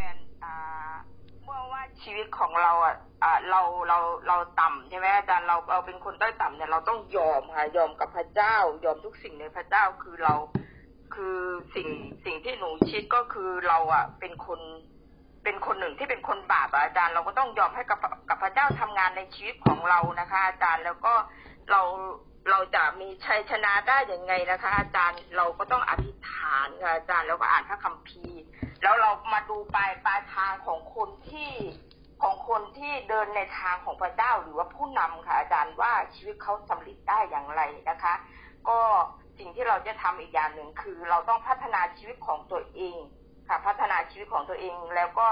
เป็นอ่าเมื่อว่าชีวิตของเราอะเราเราเราต่ำใช่ไหมอาจารย์เราเราเป็นคนต้อยต่ำเนี่ยเราต้องยอมค่ะยอมกับพระเจ้า ยอมทุกสิ่งในพระเจ้าคือเราคือสิ่งสิ่งที่หนูคิดก็คือเราอะเป็นคนเป็นคนหนึ่งที่เป็นคนบาปอาจารย์ เราก็ต้องยอมให้กับกับพระเจ้าทำงานในชีวิตของเรานะคะ อาจารย์แล้วก็เราเราจะมีชัยชนะได้อยังไงนะคะ อาจารย์เราก็ต้องอธิษฐานค่ะอาจารย์แล้วก็อ่านพระคัมภีร์ แล้วเรามาดูปลายปลายทางของคนที่ของคนที่เดินในทางของพระเจ้าหรือว่าผู้นำค่ะอาจารย์ว่าชีวิตเขาสำเร็จได้อย่างไรนะคะ ก็สิ่งที่เราจะทำอีกอย่างหนึ่งคือ เราต้องพัฒนาชีวิตของตัวเองค่ะ พัฒนาชีวิตของตัวเองแล้วก็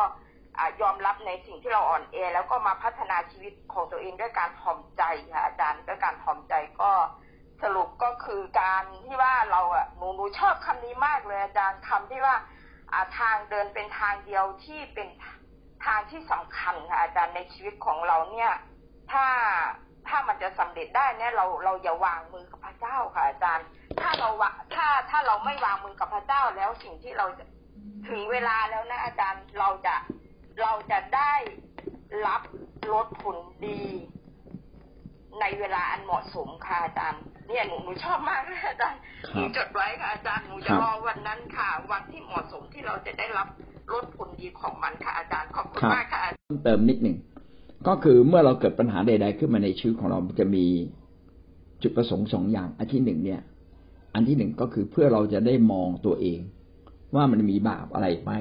ยอมรับในสิ่งที่เราอ่อนแอแล้วก็มาพัฒนาชีวิตของตัวเองด้วยการถ่อมใจค่ะอาจารย์ด้วยการถ่อมใจก็สรุปก็คือการที่ว่าเราอะหนูหนูชอบคำนี้มากเลยอาจารย์คำที่ว่า ทางเดินเป็นทางเดียวที่เป็นทางที่สำคัญค่ะอาจารย์ในชีวิตของเราเนี่ย ถ้าถ้ามันจะสำเร็จได้เนี่ยเราเราอย่าวางมือกับพระเจ้าค่ะอาจารย์ ถ้าเราถ้าถ้าเราไม่วางมือกับพระเจ้าแล้วสิ่งที่เราถึงเวลาแล้วนะ อาจารย์เราจะเราจะได้รับลดผลดี ในเวลาอันเหมาะสมค่ะอาจารย์ เนี่ยหนูหนูชอบมากเลยอาจารย์หนูจดไว้ค่ะอาจารย์หนูจะรอวันนั้นค่ะ วันที่เหมาะสมที่เราจะได้รับลดผลดีของมันค่ะอาจารย์ขอบคุณมากค่ะเติมนิดหนึ่งก็คือเมื่อเราเกิดปัญหาใด ๆ ขึ้นมาในชีวิตของเราจะมีจุดประสงค์สองอย่าง อันที่หนึ่งเนี่ย อันที่หนึ่งก็คือเพื่อเราจะได้มองตัวเอง ว่ามันมีบาปอะไรไหม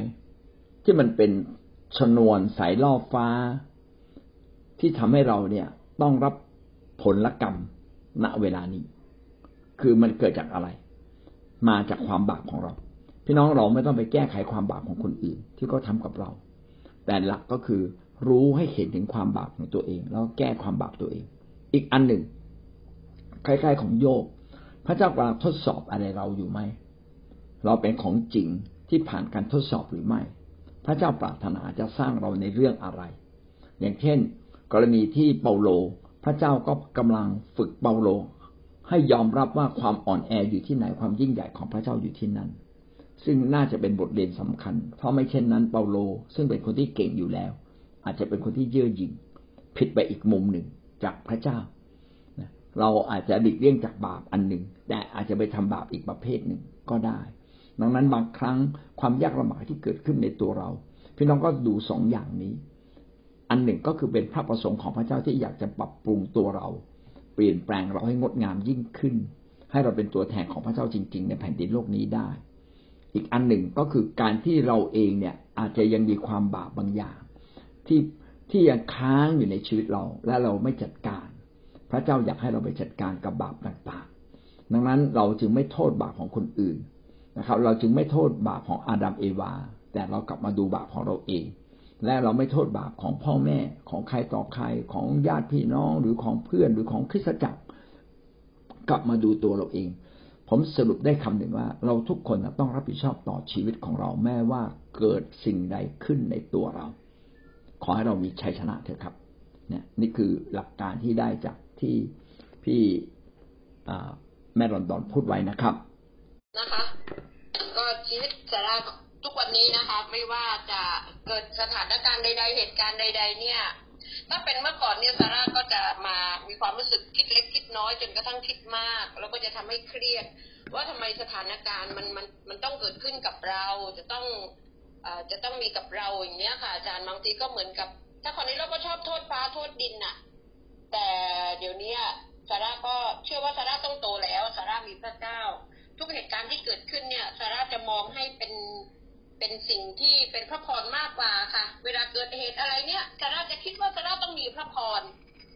ที่มันเป็นชนวนสายล่อฟ้า ที่ทำให้เราเนี่ยต้องรับผลละกรรมณเวลานี้ คือมันเกิดจากอะไร มาจากความบาปของเรา พี่น้องเราไม่ต้องไปแก้ไขความบาปของคนอื่น ที่เขาทากับเรา แต่หลักก็คือรู้ให้เห็นถึงความบาปของตัวเอง แล้วแก้ความบาปตัวเอง อีกอันหนึ่งคล้ายๆของโยบพระเจ้ากำลังทดสอบอะไรเราอยู่ไหม เราเป็นของจริงที่ผ่านการทดสอบหรือไม่ พระเจ้าปรารถนาจะสร้างเราในเรื่องอะไร อย่างเช่น กรณีที่เปาโล พระเจ้าก็กำลังฝึกเปาโล ให้ยอมรับว่าความอ่อนแออยู่ที่ไหนความยิ่งใหญ่ของพระเจ้าอยู่ที่นั่น ซึ่งน่าจะเป็นบทเรียนสำคัญ เพราะไม่เช่นนั้นเปาโล ซึ่งเป็นคนที่เก่งอยู่แล้ว อาจจะเป็นคนที่เย่อหยิ่งผิดไปอีกมุมหนึ่งจากพระเจ้าเราอาจจะดิกเลี่ยงจากบาปอันหนึ่ง แต่อาจจะไปทำบาปอีกประเภทหนึ่งก็ได้ ดังนั้นบางครั้งความยากลำบากที่เกิดขึ้นในตัวเรา พี่น้องก็ดูสองอย่างนี้ อันหนึ่งก็คือเป็นพระประสงค์ของพระเจ้าที่อยากจะปรับปรุงตัวเรา เปลี่ยนแปลงเราให้งดงามยิ่งขึ้น ให้เราเป็นตัวแทนของพระเจ้าจริง ๆ ในแผ่นดินโลกนี้ได้ อีกอันหนึ่งก็คือการที่เราเองเนี่ยอาจจะยังมีความบาปบางอย่าง ที่ที่ยังค้างอยู่ในชีวิตเรา และเราไม่จัดการ พระเจ้าอยากให้เราไปจัดการกับบาปต่างๆ ดังนั้นเราจึงไม่โทษบาปของคนอื่นนะครับ เราจึงไม่โทษบาปของอาดัมเอวา แต่เรากลับมาดูบาปของเราเอง และเราไม่โทษบาปของพ่อแม่ของใครต่อใครของญาติพี่น้องหรือของเพื่อนหรือของคริสตจักร กลับมาดูตัวเราเอง ผมสรุปได้คำหนึ่งว่า เราทุกคนต้องรับผิดชอบต่อชีวิตของเราแม้ว่าเกิดสิ่งใดขึ้นในตัวเรา ขอให้เรามีชัยชนะเถอะครับเนี่ยนี่คือหลักการที่ได้จากที่พี่แม่รอนดอนพูดไว้นะครับนะคะก็ชีวิตสารา ทุกวันนี้นะคะ ไม่ว่าจะเกิดสถานการณ์ใด ๆ เหตุการณ์ใด ๆ เนี่ย ถ้าเป็นเมื่อก่อนเนี่ยซาร่าก็จะมามีความรู้สึกคิดเล็กคิดน้อยจนกระทั่งคิดมาก แล้วก็จะทำให้เครียด ว่าทำไมสถานการณ์มันมันมันต้องเกิดขึ้นกับเรา จะต้องอจะต้องมีกับเราอย่างเนี้ยค่ะอาจารย์บางทีก็เหมือนกับ ถ้าคนนี้เราก็ชอบโทษฟ้าโทษดินน่ะ แต่เดี๋ยวนี้ซาร่าก็เชื่อว่าซาร่าต้องโตแล้วซาร่ามีพระเจ้า ทุกเหตุการณ์ที่เกิดขึ้นเนี่ยสาร่าจะมองให้เป็น เป็นสิ่งที่เป็นพระพรมากกว่าค่ะ เวลาเกิดเหตุอะไรเนี่ยสาราจะคิดว่าสาราต้องมีพระพร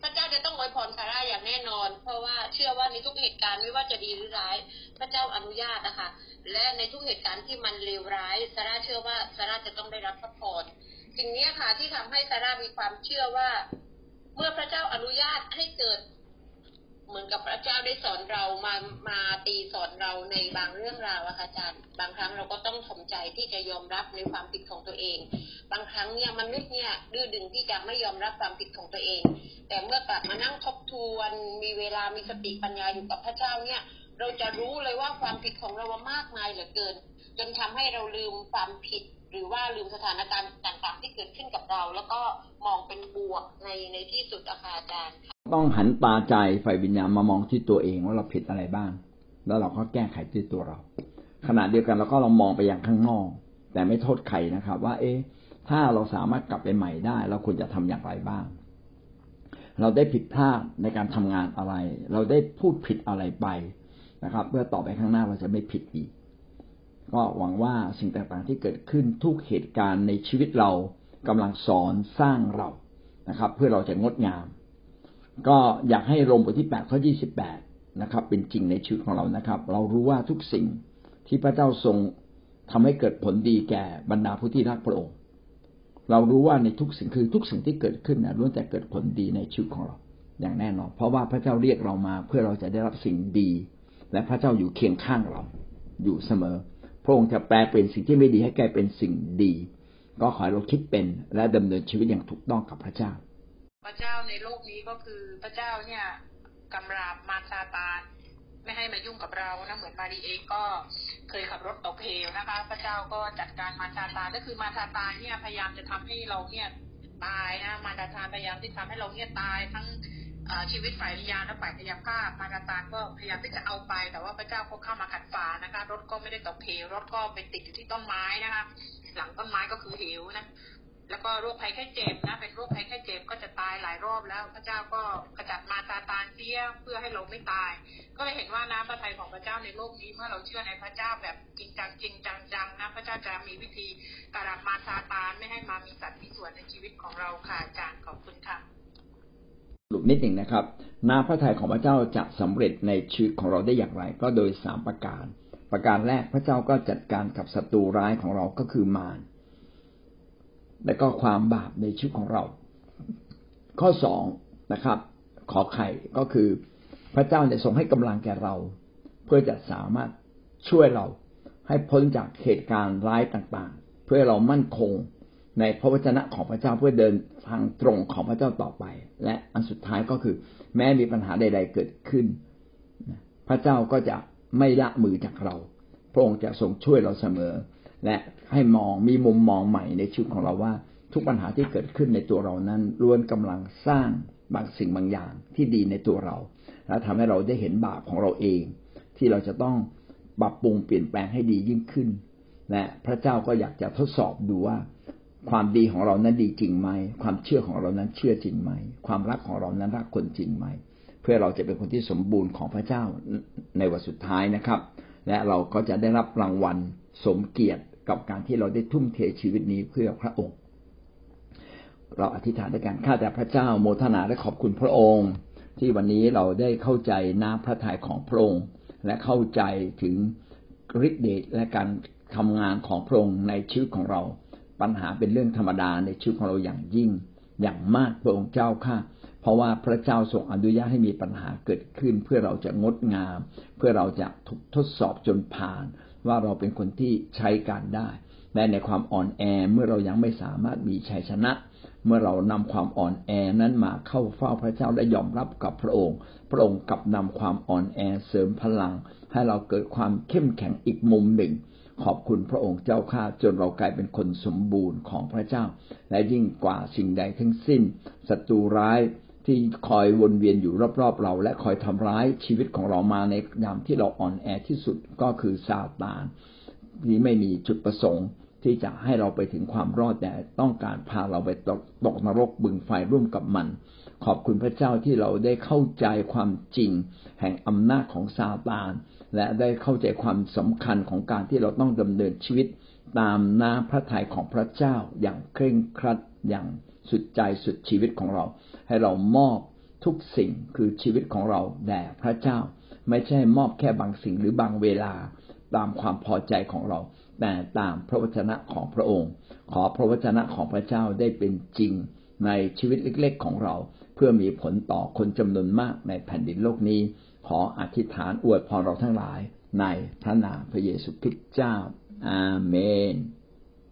พระเจ้าจะต้องอวยพรสาราอย่างแน่นอน เพราะว่าเชื่อว่าในทุกเหตุการณ์ไม่ว่าจะดีหรือร้าย พระเจ้าอนุญาตนะคะและในทุกเหตุการณ์ที่มันเลวร้ายสาราเชื่อว่าสาราจะต้องได้รับพระพรสิ่งนี้ค่ะที่ทำให้สารามีความเชื่อว่า เมื่อพระเจ้าอนุญาตให้เกิด เหมือนกับพระเจ้าได้สอนเรามามาตีสอนเราในบางเรื่องราวอะค่ะอาจารย์ บางครั้งเราก็ต้องทำใจที่จะยอมรับในความผิดของตัวเอง บางครั้งเนี่ยมนุษย์เนี่ยดื้อดึงที่จะไม่ยอมรับความผิดของตัวเอง แต่เมื่อกลับมานั่งทบทวนมีเวลามีสติปัญญาอยู่กับพระเจ้าเนี่ยเราจะรู้เลยว่าความผิดของเรามากมายเหลือเกิน จนทำให้เราลืมความผิดหรือว่าลืมสถานการณ์ต่างๆ ที่เกิดขึ้นกับเรา แล้วก็มองเป็นบวกในในที่สุดอาอาจารย์ค่ะ ต้องหันตาใจไฟวิญญาณมามองที่ตัวเองว่าเราผิดอะไรบ้าง แล้วเราก็แก้ไขที่ตัวเรา ขณะเดียวกันเราก็ลองมองไปย่างข้างนอก แต่ไม่โทษใครนะครับ ว่า เอ๊ะ ถ้าเราสามารถกลับไปใหม่ได้ เราควรจะทำอย่างไรบ้าง เราได้ผิดพลาดในการทำงานอะไร เราได้พูดผิดอะไรไปนะครับ เพื่อต่อไปข้างหน้าเราจะไม่ผิดอีก ก็หวังว่าสิ่งต่างๆที่เกิดขึ้นทุกเหตุการณ์ในชีวิตเรากำลังสอนสร้างเรานะครับ เพื่อเราจะงดงาม ก็อยากให้ลงบทที่แปดข้อยี่สิบแปดนะครับ เป็นจริงในชีวิตของเรานะครับ เรารู้ว่าทุกสิ่งที่พระเจ้าทรงทำให้เกิดผลดีแก่บรรดาผู้ที่รักพระองค์ เรารู้ว่าในทุกสิ่งคือทุกสิ่งที่เกิดขึ้นนะล้วนแต่เกิดผลดีในชีวิตของเรา อย่างแน่นอน เพราะว่าพระเจ้าเรียกเรามา เพื่อเราจะได้รับสิ่งดี และพระเจ้าอยู่เคียงข้างเรา อยู่เสมอ พระองค์จะแปลเปลี่ยนสิ่งที่ไม่ดีให้กลายเป็นสิ่งดี ก็ขอให้เราคิดเป็นและดำเนินชีวิตอย่างถูกต้องกับพระเจ้า พระเจ้าในโลกนี้ก็คือพระเจ้าเนี่ยกำราบมาซาตานไม่ให้มายุ่งกับเรานะเหมือนมารีเองก็เคยขับรถตกเหวนะคะ พระเจ้าก็จัดการมาซาตานก็คือมาซาตานเนี่ยพยายามจะทำให้เราเนี่ยตายนะมาซาตานพยายามที่ทำให้เราเนี่ยตายทั้งชีวิตฝ่ายวิญญาณและฝ่ายพยายภามมาซาตานก็พยายามที่จะเอาไป แต่ว่าพระเจ้าก็เข้ามาขัดฝานะคะ รถก็ไม่ได้ตกเหวรถก็ไปติดอยู่ที่ต้นไม้นะคะ หลังต้นไม้ก็คือเหวนะ แล้วก็โรคภัยแค่เจ็บนะเป็นโรคภัยแค่เจ็บก็จะตายหลายรอบแล้ว พระเจ้าก็กระจัดมาตาตาเสียเพื่อให้เราไม่ตาย ก็เลยเห็นว่าน้ำพระทัยของพระเจ้าในโลกนี้เมื่อเราเชื่อในพระเจ้าแบบจริงจังจริงจังจังนะพระเจ้าจะมีวิธีกระดับมาตาตาไม่ให้มามีสัตว์มีส่วนในชีวิตของเราค่ะอาจารย์ขอบคุณค่ะหลุดนิดหนึ่งนะครับ น้ำพระทัยของพระเจ้าจะสำเร็จในชีวิตของเราได้อย่างไร ก็โดยสามประการ ประการแรกพระเจ้าก็จัดการกับศัตรูร้ายของเราก็คือมาร และก็ความบาปในชีวิตของเรา ข้อสองนะครับ ขอไข่ก็คือพระเจ้าเนี่ยทรงให้กำลังแก่เรา เพื่อจะสามารถช่วยเราให้พ้นจากเหตุการณ์ร้ายต่างๆ เพื่อเรามั่นคงในพระวจนะของพระเจ้าเพื่อเดินทางตรงของพระเจ้าต่อไป และอันสุดท้ายก็คือ แม้มีปัญหาใด ๆ เกิดขึ้น พระเจ้าก็จะไม่ละมือจากเรา พระองค์จะทรงช่วยเราเสมอ และ ให้มองมีมุมมองใหม่ในชีวิตของเราว่า ทุกปัญหาที่เกิดขึ้นในตัวเรานั้นล้วนกำลังสร้างบางสิ่งบางอย่างที่ดีในตัวเรา และทำให้เราได้เห็นบาปของเราเอง ที่เราจะต้องปรับปรุงเปลี่ยนแปลงให้ดียิ่งขึ้นและพระเจ้าก็อยากจะทดสอบดูว่า ความดีของเรานั้นดีจริงไหม ความเชื่อของเรานั้นเชื่อจริงไหม ความรักของเรานั้นรักคนจริงไหม เพื่อเราจะเป็นคนที่สมบูรณ์ของพระเจ้าในวันสุดท้ายนะครับ และเราก็จะได้รับรางวัลสมเกียรติ กับการที่เราได้ทุ่มเทชีวิตนี้เพื่อพระองค์ เราอธิษฐานด้วยกันข้าแต่พระเจ้าโมทนาและขอบคุณพระองค์ ที่วันนี้เราได้เข้าใจน้ำพระทัยของพระองค์ และเข้าใจถึงฤทธิ์เดชและการทำงานของพระองค์ในชีวิตของเรา ปัญหาเป็นเรื่องธรรมดาในชีวิตของเราอย่างยิ่งอย่างมากพระองค์เจ้าข้าเพราะว่าพระเจ้าทรงอนุญาตให้มีปัญหาเกิดขึ้น เพื่อเราจะงดงาม เพื่อเราจะถูกทดสอบจนผ่าน ว่าเราเป็นคนที่ใช้การได้และในความอ่อนแอเมื่อเรายังไม่สามารถมีชัยชนะ เมื่อเรานำความอ่อนแอนั้นมาเข้าเฝ้าพระเจ้าและยอมรับกับพระองค์ พระองค์กลับนำความอ่อนแอเสริมพลัง ให้เราเกิดความเข้มแข็งอีกมุมหนึ่ง ขอบคุณพระองค์เจ้าข้าจนเรากลายเป็นคนสมบูรณ์ของพระเจ้า และยิ่งกว่าสิ่งใดทั้งสิ้นศัตรูร้าย ที่คอยวนเวียนอยู่รอบๆเรา และคอยทำร้ายชีวิตของเรามาในยามที่เราอ่อนแอที่สุดก็คือซาตานที่ไม่มีจุดประสงค์ ที่จะให้เราไปถึงความรอดแต่ต้องการพาเราไปตกตกนรกบึงไฟร่วมกับมัน ขอบคุณพระเจ้าที่เราได้เข้าใจความจริง แห่งอำนาจของซาตาน และได้เข้าใจความสำคัญของการที่เราต้องดำเนินชีวิตตามน้ำพระทัยของพระเจ้าอย่างเคร่งครัดอย่าง สุดใจสุดชีวิตของเรา ให้เรามอบทุกสิ่งคือชีวิตของเราแด่พระเจ้า ไม่ใช่มอบแค่บางสิ่งหรือบางเวลาตามความพอใจของเรา แต่ตามพระวจนะของพระองค์ ขอพระวจนะของพระเจ้าได้เป็นจริงในชีวิตเล็ก ๆของเรา เพื่อมีผลต่อคนจำนวนมากในแผ่นดินโลกนี้ ขออธิษฐานอวยพรเราทั้งหลายในพระนามพระเยซูคริสต์เจ้า อาเมน